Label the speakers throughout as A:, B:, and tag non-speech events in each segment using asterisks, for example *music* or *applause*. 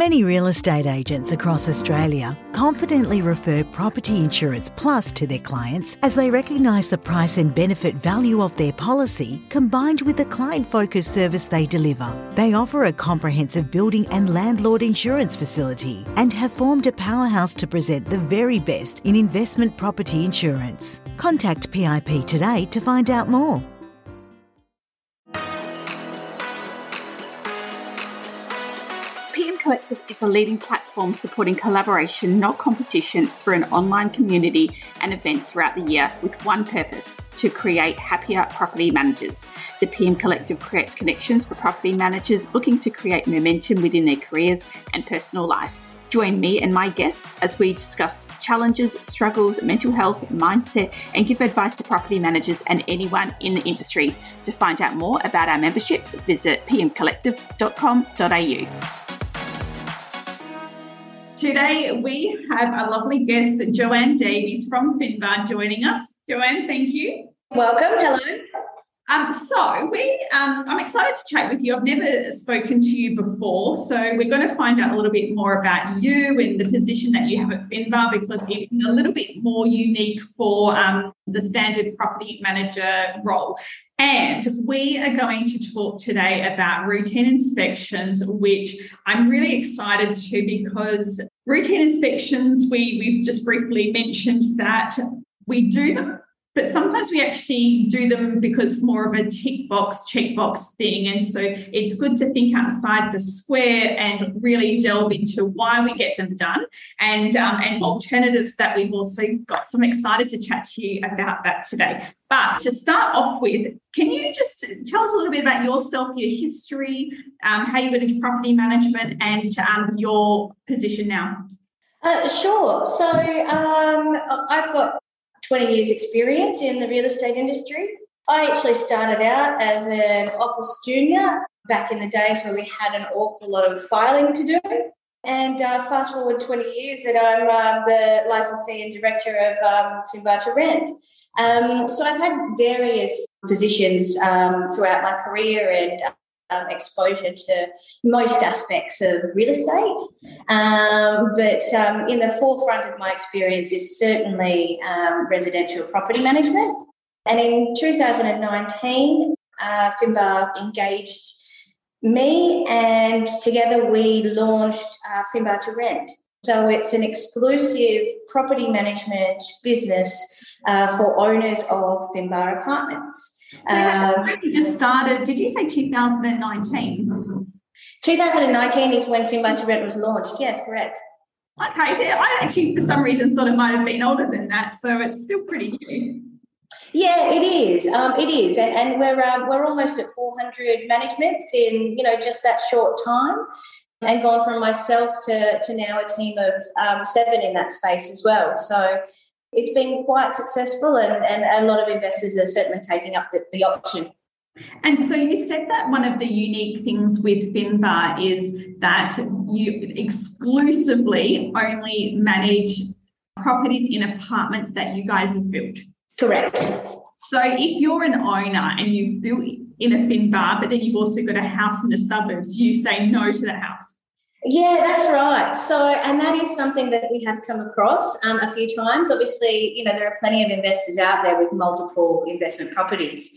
A: Many real estate agents across Australia confidently refer Property Insurance Plus to their clients as they recognise the price and benefit value of their policy combined with the client focused service they deliver. They offer a comprehensive building and landlord insurance facility and have formed a powerhouse to present the very best in investment property insurance. Contact PIP today to find out more.
B: Collective is a leading platform supporting collaboration, not competition, for an online community and events throughout the year with one purpose to create happier property managers. The PM Collective creates connections for property managers looking to create momentum within their careers and personal life. Join me and my guests as we discuss challenges, struggles, mental health, mindset, and give advice to property managers and anyone in the industry. To find out more about our memberships, visit pmcollective.com.au. Today we have a lovely guest, Joanne Davies from Finbar, joining us. Joanne, thank you.
C: Welcome. Hello.
B: Um, so we, um, I'm excited to chat with you. I've never spoken to you before, so we're going to find out a little bit more about you and the position that you have at Finbar because it's a little bit more unique for um, the standard property manager role. And we are going to talk today about routine inspections, which I'm really excited to because routine inspections, we, we've just briefly mentioned that we do them but sometimes we actually do them because it's more of a tick box, check box thing. And so it's good to think outside the square and really delve into why we get them done and, um, and alternatives that we've also got. So I'm excited to chat to you about that today. But to start off with, can you just tell us a little bit about yourself, your history, um, how you got into property management, and um, your position now?
C: Uh, sure. So um, I've got 20 years experience in the real estate industry. I actually started out as an office junior back in the days where we had an awful lot of filing to do. And uh, fast forward 20 years, and I'm um, the licensee and director of um, to Rent. Um, so I've had various positions um, throughout my career, and um, exposure to most aspects of real estate. Um, but um, in the forefront of my experience is certainly um, residential property management. And in 2019, uh, Finbar engaged me, and together we launched uh, Finbar to Rent. So it's an exclusive property management business uh, for owners of Finbar apartments.
B: Um, you just started, did you say 2019?
C: 2019 is when Finbar to Rent was launched. Yes, correct.
B: Okay, so I actually, for some reason, thought it might have been older than that, so it's still pretty new.
C: Yeah, it is. Um, it is, and, and we're um, we're almost at 400 managements in you know just that short time, and gone from myself to to now a team of um, seven in that space as well. So it's been quite successful, and, and a lot of investors are certainly taking up the, the option.
B: And so you said that one of the unique things with Finbar is that you exclusively only manage properties in apartments that you guys have built.
C: Correct.
B: So if you're an owner and you've built in a Finbar, but then you've also got a house in the suburbs, you say no to the house.
C: Yeah, that's right. So, and that is something that we have come across um, a few times. Obviously, you know, there are plenty of investors out there with multiple investment properties.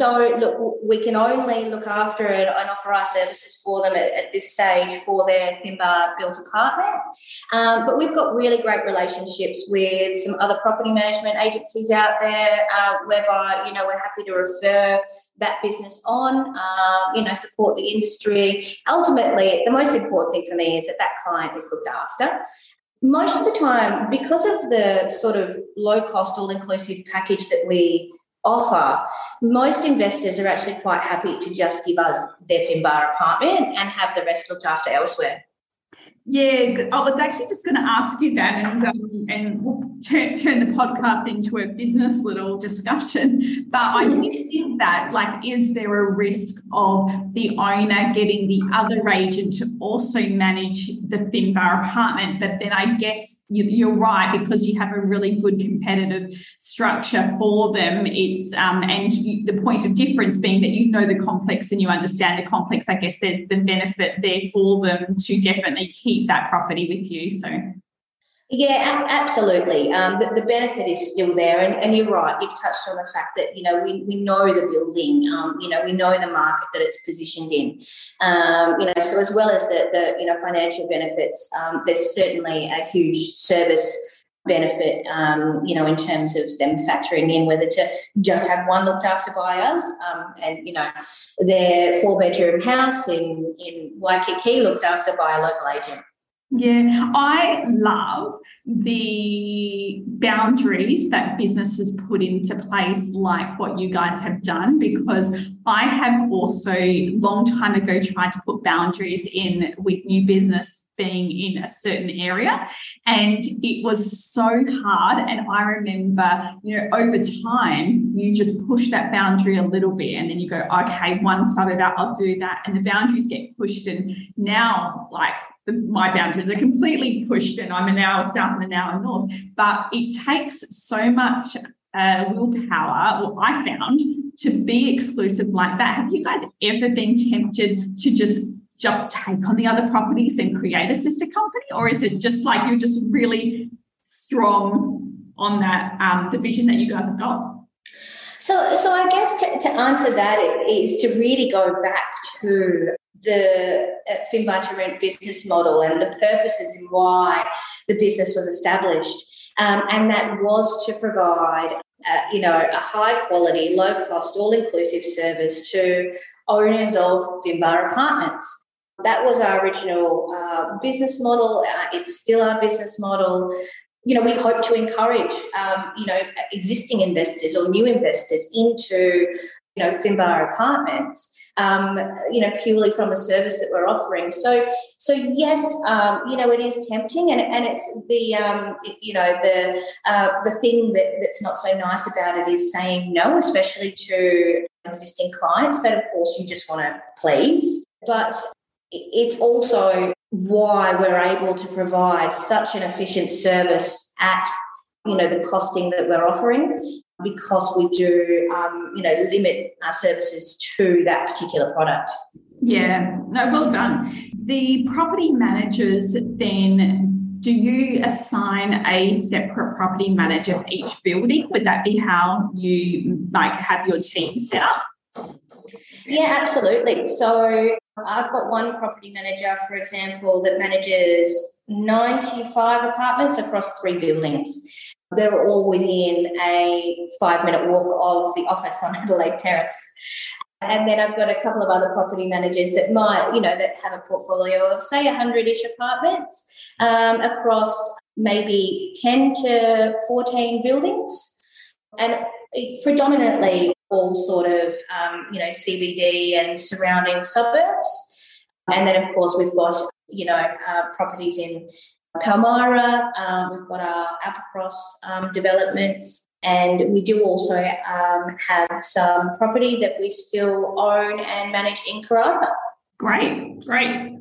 C: So, look, we can only look after it and offer our services for them at, at, this stage for their Finbar built apartment. Um, but we've got really great relationships with some other property management agencies out there, uh, whereby you know we're happy to refer that business on. Uh, you know, support the industry. Ultimately, the most important thing for me is that that client is looked after most of the time, because of the sort of low cost, all inclusive package that we offer, most investors are actually quite happy to just give us their Finbar apartment and have the rest looked after elsewhere.
B: Yeah, I was actually just going to ask you that, and um, and we'll turn, turn the podcast into a business little discussion, but I think that, like, is there a risk of the owner getting the other agent to also manage the Finbar apartment? But then I guess you, are right because you have a really good competitive structure for them. It's um, and you, the point of difference being that you know the complex and you understand the complex. I guess there's the benefit there for them to definitely keep that property with you. So.
C: Yeah, absolutely. Um, the, the, benefit is still there, and, and, you're right. You've touched on the fact that you know we, we know the building, um, you know we know the market that it's positioned in, um, you know. So as well as the, the you know financial benefits, um, there's certainly a huge service benefit, um, you know, in terms of them factoring in whether to just have one looked after by us, um, and you know, their four bedroom house in in Waikiki looked after by a local agent.
B: Yeah, I love the boundaries that businesses put into place, like what you guys have done, because I have also long time ago tried to put boundaries in with new business being in a certain area and it was so hard and i remember you know over time you just push that boundary a little bit and then you go okay one side of that i'll do that and the boundaries get pushed and now like the, my boundaries are completely pushed and I'm now south and now north. But it takes so much uh, willpower, well, I found, to be exclusive like that. Have you guys ever been tempted to just just take on the other properties and create a sister company, or is it just like you're just really strong on that um, the vision that you guys have got?
C: So, so I guess to, to answer that is to really go back to the uh, Finbar to Rent business model and the purposes and why the business was established. Um, and that was to provide, uh, you know, a high quality, low cost, all inclusive service to owners of Finbar apartments. That was our original uh, business model. Uh, it's still our business model. You know, we hope to encourage, um, you know, existing investors or new investors into you know, Finbar apartments, um, you know, purely from the service that we're offering. So, so yes, um, you know, it is tempting, and, and it's the, um, you know, the uh, the thing that, that's not so nice about it is saying no, especially to existing clients that, of course, you just want to please. But it's also why we're able to provide such an efficient service at you know the costing that we're offering because we do, um, you know, limit our services to that particular product.
B: Yeah, no, well done. The property managers then do you assign a separate property manager for each building? Would that be how you like have your team set up?
C: Yeah, absolutely. So I've got one property manager, for example, that manages 95 apartments across three buildings. They're all within a five minute walk of the office on *laughs* Adelaide Terrace. And then I've got a couple of other property managers that might, you know, that have a portfolio of say 100 ish apartments um, across maybe 10 to 14 buildings. And predominantly all sort of, um, you know, CBD and surrounding suburbs. And then, of course, we've got, you know, uh, properties in Palmyra, um, we've got our Applecross um, developments, and we do also um, have some property that we still own and manage in Karratha.
B: Great, great.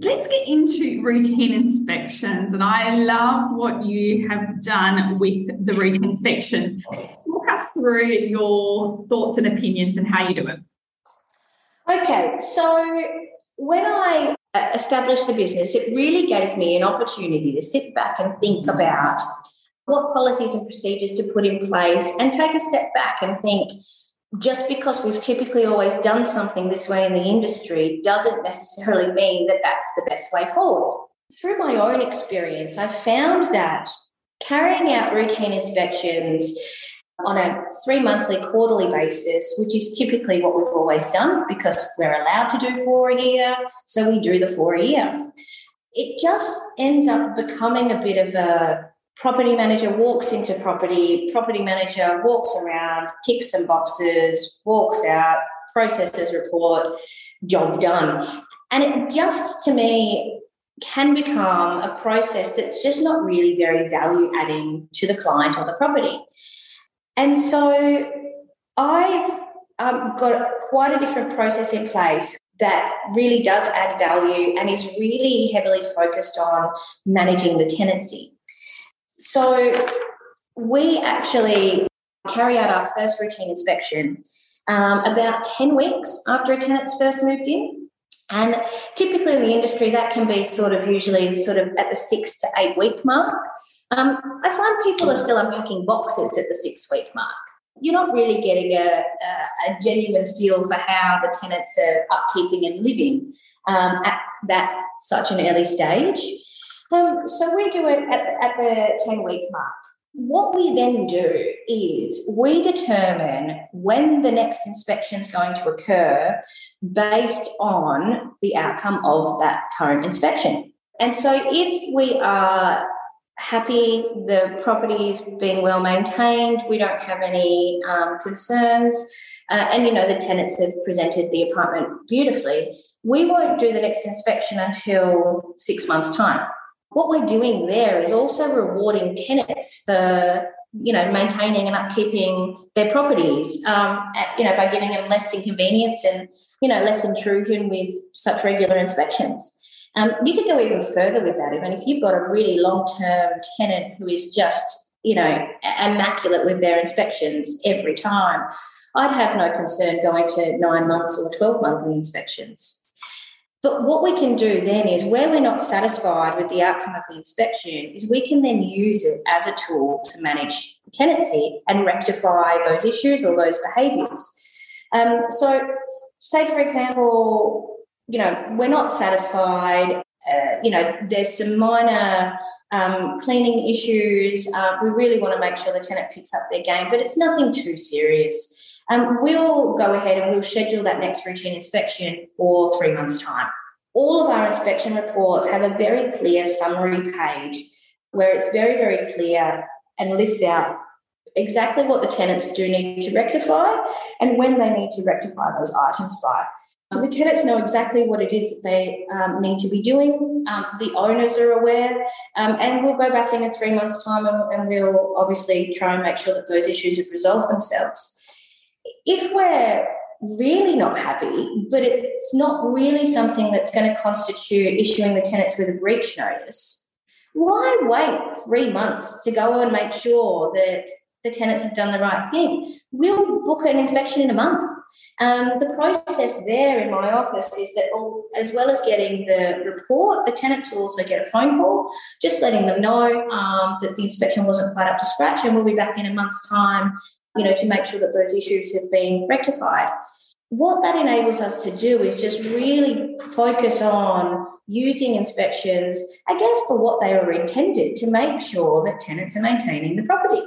B: Let's get into routine inspections, and I love what you have done with the routine inspections. Walk us through your thoughts and opinions and how you do it.
C: Okay, so when I uh, established the business, it really gave me an opportunity to sit back and think about what policies and procedures to put in place and take a step back and think just because we've typically always done something this way in the industry doesn't necessarily mean that that's the best way forward. Through my own experience, I found that carrying out routine inspections on a three monthly, quarterly basis, which is typically what we've always done because we're allowed to do four a year. So we do the four a year. It just ends up becoming a bit of a property manager walks into property, property manager walks around, ticks some boxes, walks out, processes report, job done. And it just to me can become a process that's just not really very value adding to the client or the property. And so I've um, got quite a different process in place that really does add value and is really heavily focused on managing the tenancy. So we actually carry out our first routine inspection um, about 10 weeks after a tenant's first moved in. And typically in the industry, that can be sort of usually sort of at the six to eight week mark. Um, I find people are still unpacking boxes at the six week mark. You're not really getting a, a, a genuine feel for how the tenants are upkeeping and living um, at that such an early stage. Um, so we do it at, at the 10 week mark. What we then do is we determine when the next inspection is going to occur based on the outcome of that current inspection. And so if we are happy, the property is being well maintained, we don't have any um, concerns, uh, and you know the tenants have presented the apartment beautifully, we won't do the next inspection until six months' time. What we're doing there is also rewarding tenants for you know maintaining and upkeeping their properties um, at, you know by giving them less inconvenience and you know less intrusion with such regular inspections um, you could go even further with that even if you've got a really long-term tenant who is just you know immaculate with their inspections every time i'd have no concern going to nine months or 12 monthly inspections but what we can do then is where we're not satisfied with the outcome of the inspection is we can then use it as a tool to manage tenancy and rectify those issues or those behaviours. Um, so, say for example, you know we're not satisfied. Uh, you know, there's some minor um, cleaning issues. Uh, we really want to make sure the tenant picks up their game, but it's nothing too serious. Um, we'll go ahead and we'll schedule that next routine inspection for three months' time. All of our inspection reports have a very clear summary page where it's very, very clear and lists out exactly what the tenants do need to rectify and when they need to rectify those items by. So the tenants know exactly what it is that they um, need to be doing. Um, the owners are aware, um, and we'll go back in in three months' time and, and, we'll obviously try and make sure that those issues have resolved themselves if we're really not happy, but it's not really something that's going to constitute issuing the tenants with a breach notice, why wait three months to go and make sure that the tenants have done the right thing? We'll book an inspection in a month. Um, the process there in my office is that, all, as well as getting the report, the tenants will also get a phone call, just letting them know um, that the inspection wasn't quite up to scratch, and we'll be back in a month's time you know, to make sure that those issues have been rectified. What that enables us to do is just really focus on using inspections, I guess, for what they were intended to make sure that tenants are maintaining the property.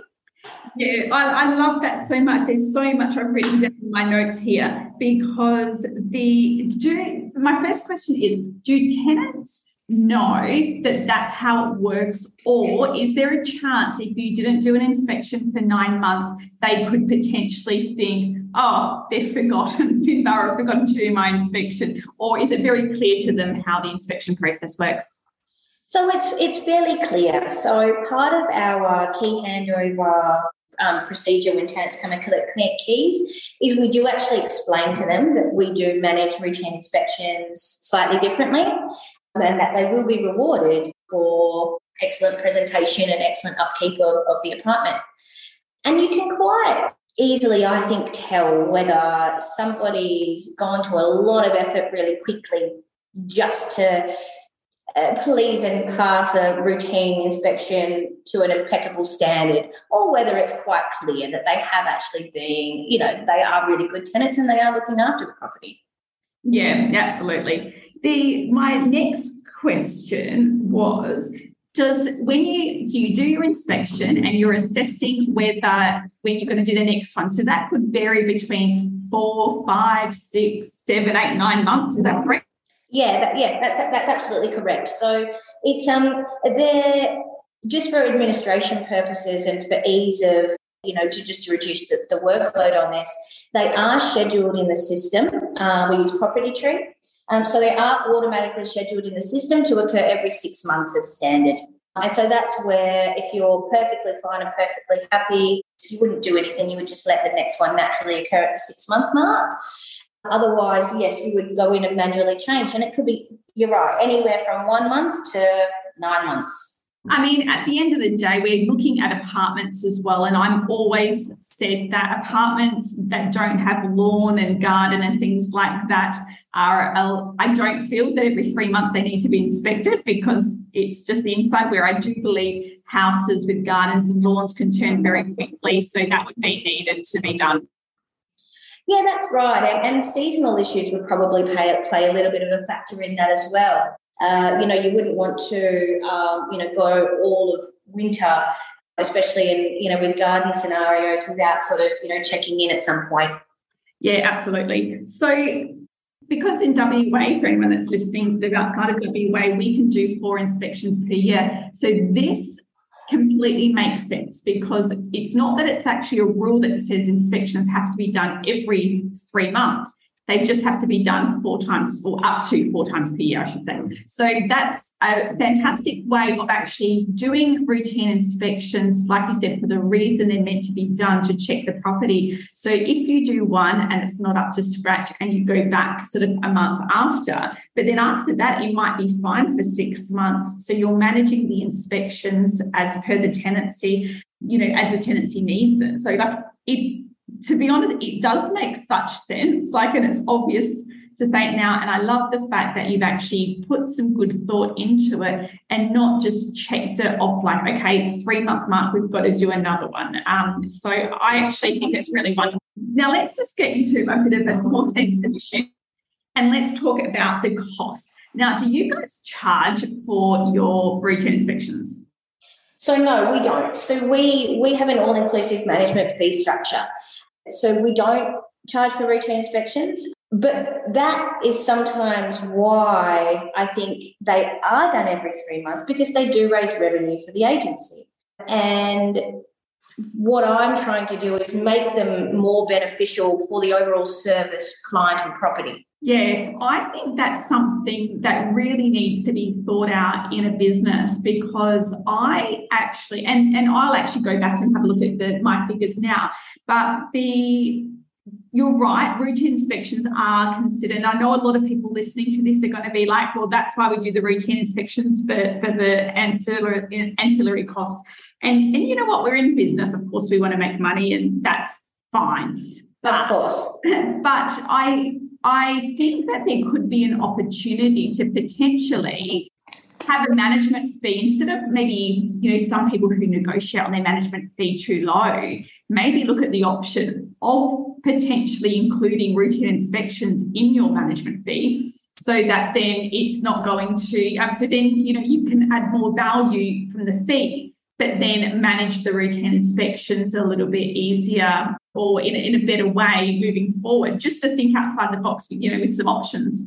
B: Yeah, I, I, love that so much. There's so much I've written down in my notes here because the do my first question is do tenants know that that's how it works? Or is there a chance if you didn't do an inspection for nine months, they could potentially think, oh, they've forgotten, *laughs* have forgotten to do my inspection? Or is it very clear to them how the inspection process works?
C: So it's it's fairly clear. So part of our key handover um, procedure when tenants come and collect keys is we do actually explain to them that we do manage routine inspections slightly differently and that they will be rewarded for excellent presentation and excellent upkeep of, of the apartment. And you can quite easily, I think, tell whether somebody's gone to a lot of effort really quickly just to uh, please and pass a routine inspection to an impeccable standard, or whether it's quite clear that they have actually been, you know, they are really good tenants and they are looking after the property.
B: Yeah, absolutely. The my next question was does when you do you do your inspection and you're assessing whether when you're going to do the next one so that could vary between four five six seven eight nine months is that correct
C: yeah that, yeah that's that's absolutely correct so it's um there just for administration purposes and for ease of you know, to just to reduce the, the workload on this. They are scheduled in the system. Uh, we use Property Tree. Um, so they are automatically scheduled in the system to occur every six months as standard. And so that's where if you're perfectly fine and perfectly happy, you wouldn't do anything. You would just let the next one naturally occur at the six month mark. Otherwise, yes, you would go in and manually change. And it could be, you're right, anywhere from one month to nine months.
B: I mean, at the end of the day, we're looking at apartments as well. And I'm always said that apartments that don't have lawn and garden and things like that are, I don't feel that every three months they need to be inspected because it's just the inside where I do believe houses with gardens and lawns can turn very quickly. So that would be needed to be done.
C: Yeah, that's right. And, and seasonal issues would probably play, play a little bit of a factor in that as well. Uh, you know, you wouldn't want to, um, you know, go all of winter, especially in, you know, with garden scenarios without sort of, you know, checking in at some point.
B: Yeah, absolutely. So because in WA, for anyone that's listening, the outside of WA, we can do four inspections per year. So this completely makes sense because it's not that it's actually a rule that says inspections have to be done every three months. They just have to be done four times or up to four times per year, I should say. So that's a fantastic way of actually doing routine inspections, like you said, for the reason they're meant to be done to check the property. So if you do one and it's not up to scratch and you go back sort of a month after, but then after that, you might be fine for six months. So you're managing the inspections as per the tenancy, you know, as the tenancy needs it. So like it to be honest, it does make such sense. Like, and it's obvious to say it now. And I love the fact that you've actually put some good thought into it and not just checked it off like, okay, three month mark, we've got to do another one. Um, so I actually think it's really wonderful. Now let's just get into a bit of a small sense issue and let's talk about the cost. Now, do you guys charge for your routine inspections?
C: So no, we don't. So we we have an all-inclusive management fee structure. So we don't charge for routine inspections. But that is sometimes why I think they are done every three months because they do raise revenue for the agency. And what I'm trying to do is make them more beneficial for the overall service, client, and property.
B: Yeah, I think that's something that really needs to be thought out in a business because I actually, and, and I'll actually go back and have a look at the, my figures now, but the you're right, routine inspections are considered. I know a lot of people listening to this are going to be like, well, that's why we do the routine inspections for, for the ancillary, ancillary cost. And, and you know what? We're in business. Of course, we want to make money, and that's fine.
C: But, of course.
B: But *laughs* I I think that there could be an opportunity to potentially have a management fee instead of maybe, you know, some people who negotiate on their management fee too low, maybe look at the option of potentially including routine inspections in your management fee so that then it's not going to, um, so then, you know, you can add more value from the fee, but then manage the routine inspections a little bit easier or in, in a better way moving forward, just to think outside the box, you know, with some options.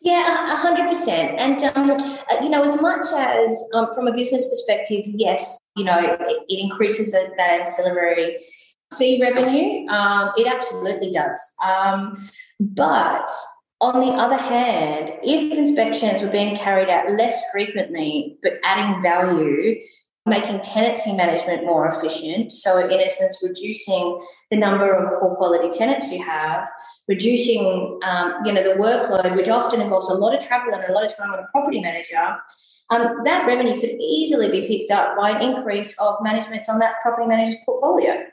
C: Yeah, a hundred percent. And um, uh, you know, as much as um, from a business perspective, yes, you know, it, it increases that ancillary fee revenue. Um, it absolutely does. Um, but on the other hand, if inspections were being carried out less frequently but adding value, making tenancy management more efficient. So, in essence, reducing the number of poor quality tenants you have, reducing um, you know the workload, which often involves a lot of travel and a lot of time on a property manager. Um, that revenue could easily be picked up by an increase of management on that property manager's portfolio.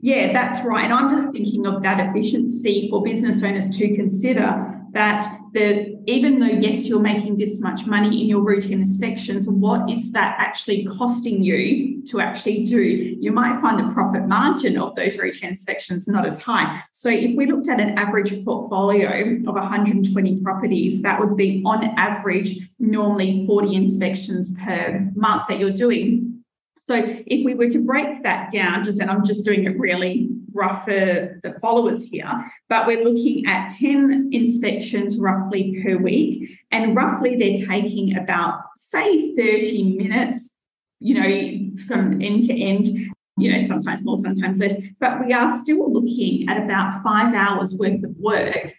B: Yeah, that's right. And I'm just thinking of that efficiency for business owners to consider that the even though yes you're making this much money in your routine inspections what is that actually costing you to actually do? You might find the profit margin of those routine inspections not as high. So if we looked at an average portfolio of 120 properties that would be on average normally 40 inspections per month that you're doing. So if we were to break that down, just and I'm just doing it really rough for the followers here, but we're looking at 10 inspections roughly per week, and roughly they're taking about, say, 30 minutes, you know, from end to end. You know, sometimes more, sometimes less, but we are still looking at about five hours worth of work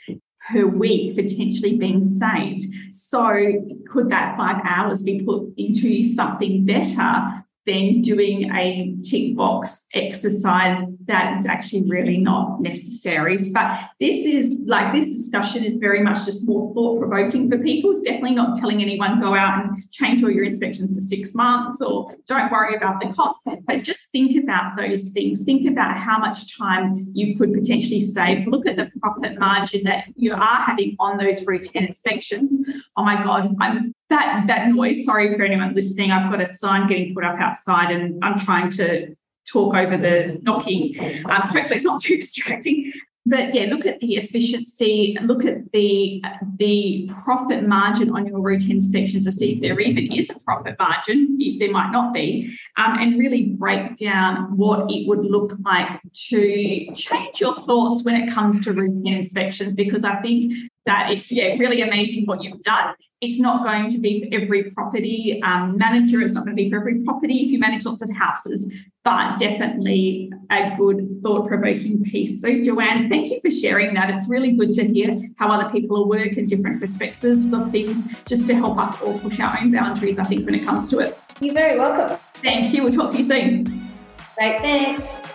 B: per week potentially being saved. So, could that five hours be put into something better than doing a tick box exercise that is actually really not necessary. But this is like this discussion is very much just more thought provoking for people. It's definitely not telling anyone go out and change all your inspections to six months or don't worry about the cost. But just think about those things. Think about how much time you could potentially save. Look at the profit margin that you are having on those routine inspections. Oh my God, I'm that that noise. Sorry for anyone listening. I've got a sign getting put up outside, and I'm trying to talk over the knocking. Um, so hopefully it's not too *laughs* distracting. But yeah, look at the efficiency, look at the the profit margin on your routine inspections to see if there even is a profit margin, there might not be, um, and really break down what it would look like to change your thoughts when it comes to routine inspections. Because I think that it's yeah really amazing what you've done. It's not going to be for every property um, manager. It's not going to be for every property if you manage lots of houses, but definitely a good thought provoking piece. So, Joanne, thank you for sharing that. It's really good to hear how other people work and different perspectives of things just to help us all push our own boundaries, I think, when it comes to it.
C: You're very welcome.
B: Thank you. We'll talk to you soon.
C: Great, thanks.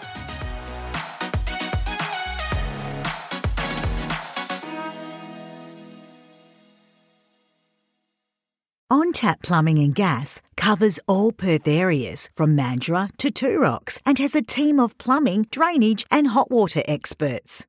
A: OnTap Plumbing and Gas covers all Perth areas from Mandurah to Rocks and has a team of plumbing, drainage, and hot water experts.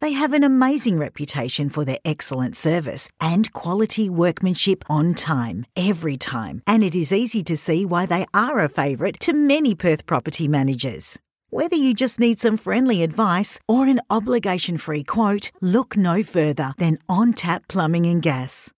A: They have an amazing reputation for their excellent service and quality workmanship on time, every time, and it is easy to see why they are a favourite to many Perth property managers. Whether you just need some friendly advice or an obligation free quote, look no further than On Tap Plumbing and Gas.